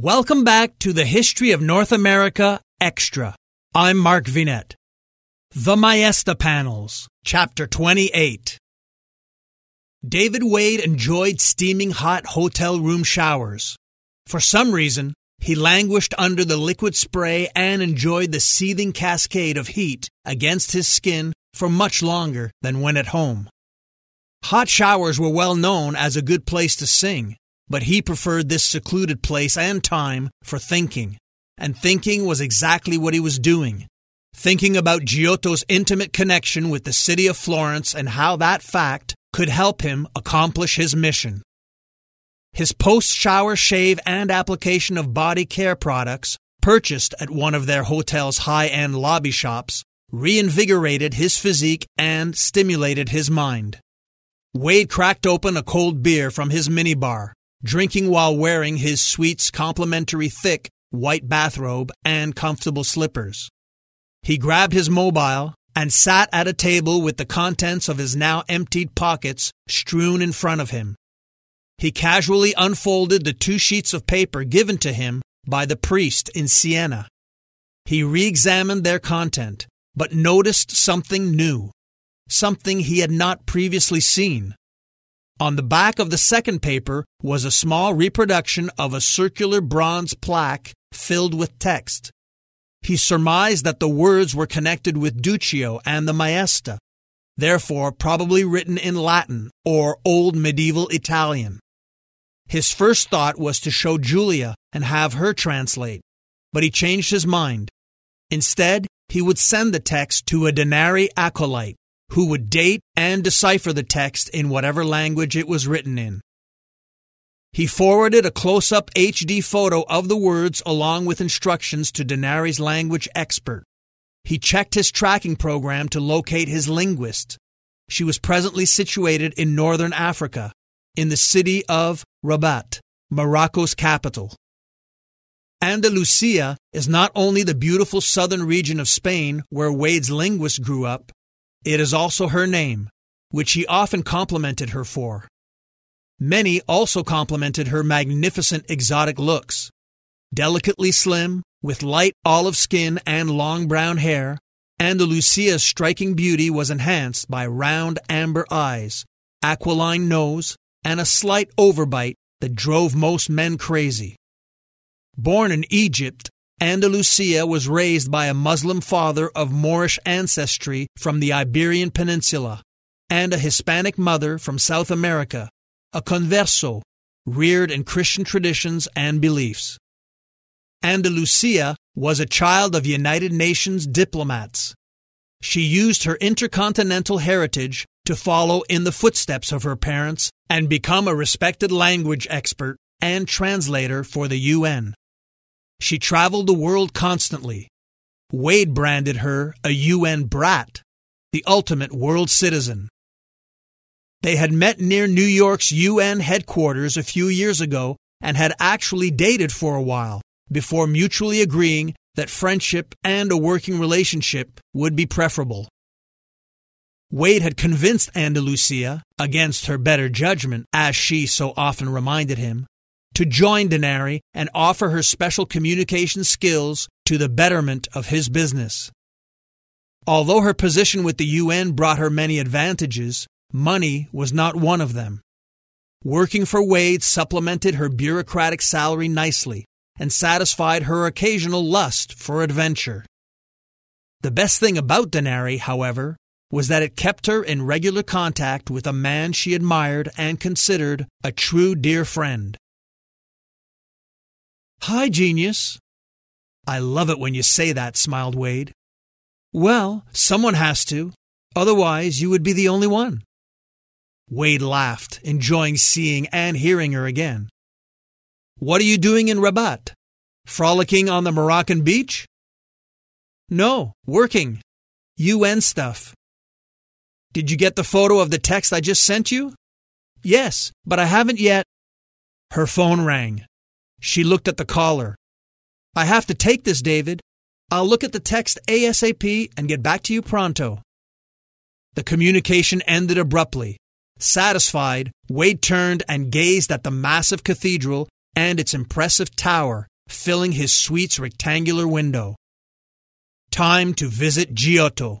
Welcome back to the History of North America Extra. I'm Mark Vinet. The Maesta Panels, Chapter 28. David Wade enjoyed steaming hot hotel room showers. For some reason, he languished under the liquid spray and enjoyed the seething cascade of heat against his skin for much longer than when at home. Hot showers were well known as a good place to sing, but he preferred this secluded place and time for thinking. And thinking was exactly what he was doing. Thinking about Giotto's intimate connection with the city of Florence and how that fact could help him accomplish his mission. His post shower shave and application of body care products, purchased at one of their hotel's high end lobby shops, reinvigorated his physique and stimulated his mind. Wade cracked open a cold beer from his minibar, drinking while wearing his suite's complimentary thick white bathrobe and comfortable slippers. He grabbed his mobile and sat at a table with the contents of his now emptied pockets strewn in front of him. He casually unfolded the two sheets of paper given to him by the priest in Siena. He re examined their content, but noticed something new, something he had not previously seen. On the back of the second paper was a small reproduction of a circular bronze plaque filled with text. He surmised that the words were connected with Duccio and the Maesta, therefore probably written in Latin or Old Medieval Italian. His first thought was to show Julia and have her translate, but he changed his mind. Instead, he would send the text to a Denary acolyte, who would date and decipher the text in whatever language it was written in. He forwarded a close up HD photo of the words along with instructions to Denary's language expert. He checked his tracking program to locate his linguist. She was presently situated in northern Africa, in the city of Rabat, Morocco's capital. Andalusia is not only the beautiful southern region of Spain where Wade's linguist grew up, it is also her name, which he often complimented her for. Many also complimented her magnificent exotic looks. Delicately slim, with light olive skin and long brown hair, Andalusia's striking beauty was enhanced by round amber eyes, aquiline nose, and a slight overbite that drove most men crazy. Born in Egypt, Andalusia was raised by a Muslim father of Moorish ancestry from the Iberian Peninsula and a Hispanic mother from South America, a converso, reared in Christian traditions and beliefs. Andalusia was a child of United Nations diplomats. She used her intercontinental heritage to follow in the footsteps of her parents and become a respected language expert and translator for the UN. She traveled the world constantly. Wade branded her a UN brat, the ultimate world citizen. They had met near New York's UN headquarters a few years ago and had actually dated for a while before mutually agreeing that friendship and a working relationship would be preferable. Wade had convinced Andalusia, against her better judgment, as she so often reminded him, to join Denary and offer her special communication skills to the betterment of his business. Although her position with the UN brought her many advantages, money was not one of them. Working for Wade supplemented her bureaucratic salary nicely and satisfied her occasional lust for adventure. The best thing about Denary, however, was that it kept her in regular contact with a man she admired and considered a true dear friend. Hi, genius. I love it when you say that, smiled Wade. Well, someone has to. Otherwise, you would be the only one. Wade laughed, enjoying seeing and hearing her again. What are you doing in Rabat? Frolicking on the Moroccan beach? No, working. UN stuff. Did you get the photo of the text I just sent you? Yes, but I haven't yet. Her phone rang. She looked at the caller. I have to take this, David. I'll look at the text ASAP and get back to you pronto. The communication ended abruptly. Satisfied, Wade turned and gazed at the massive cathedral and its impressive tower filling his suite's rectangular window. Time to visit Giotto.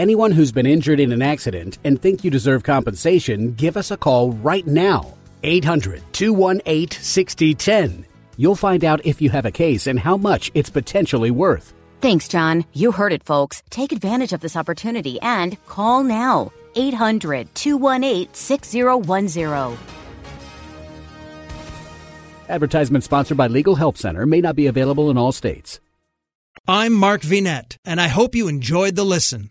anyone who's been injured in an accident and think you deserve compensation, give us a call right now. 800 218 6010. You'll find out if you have a case and how much it's potentially worth. Thanks, John. You heard it, folks. Take advantage of this opportunity and call now. 800 218 6010. Advertisement sponsored by Legal Help Center may not be available in all states. I'm Mark Vinet, and I hope you enjoyed the listen.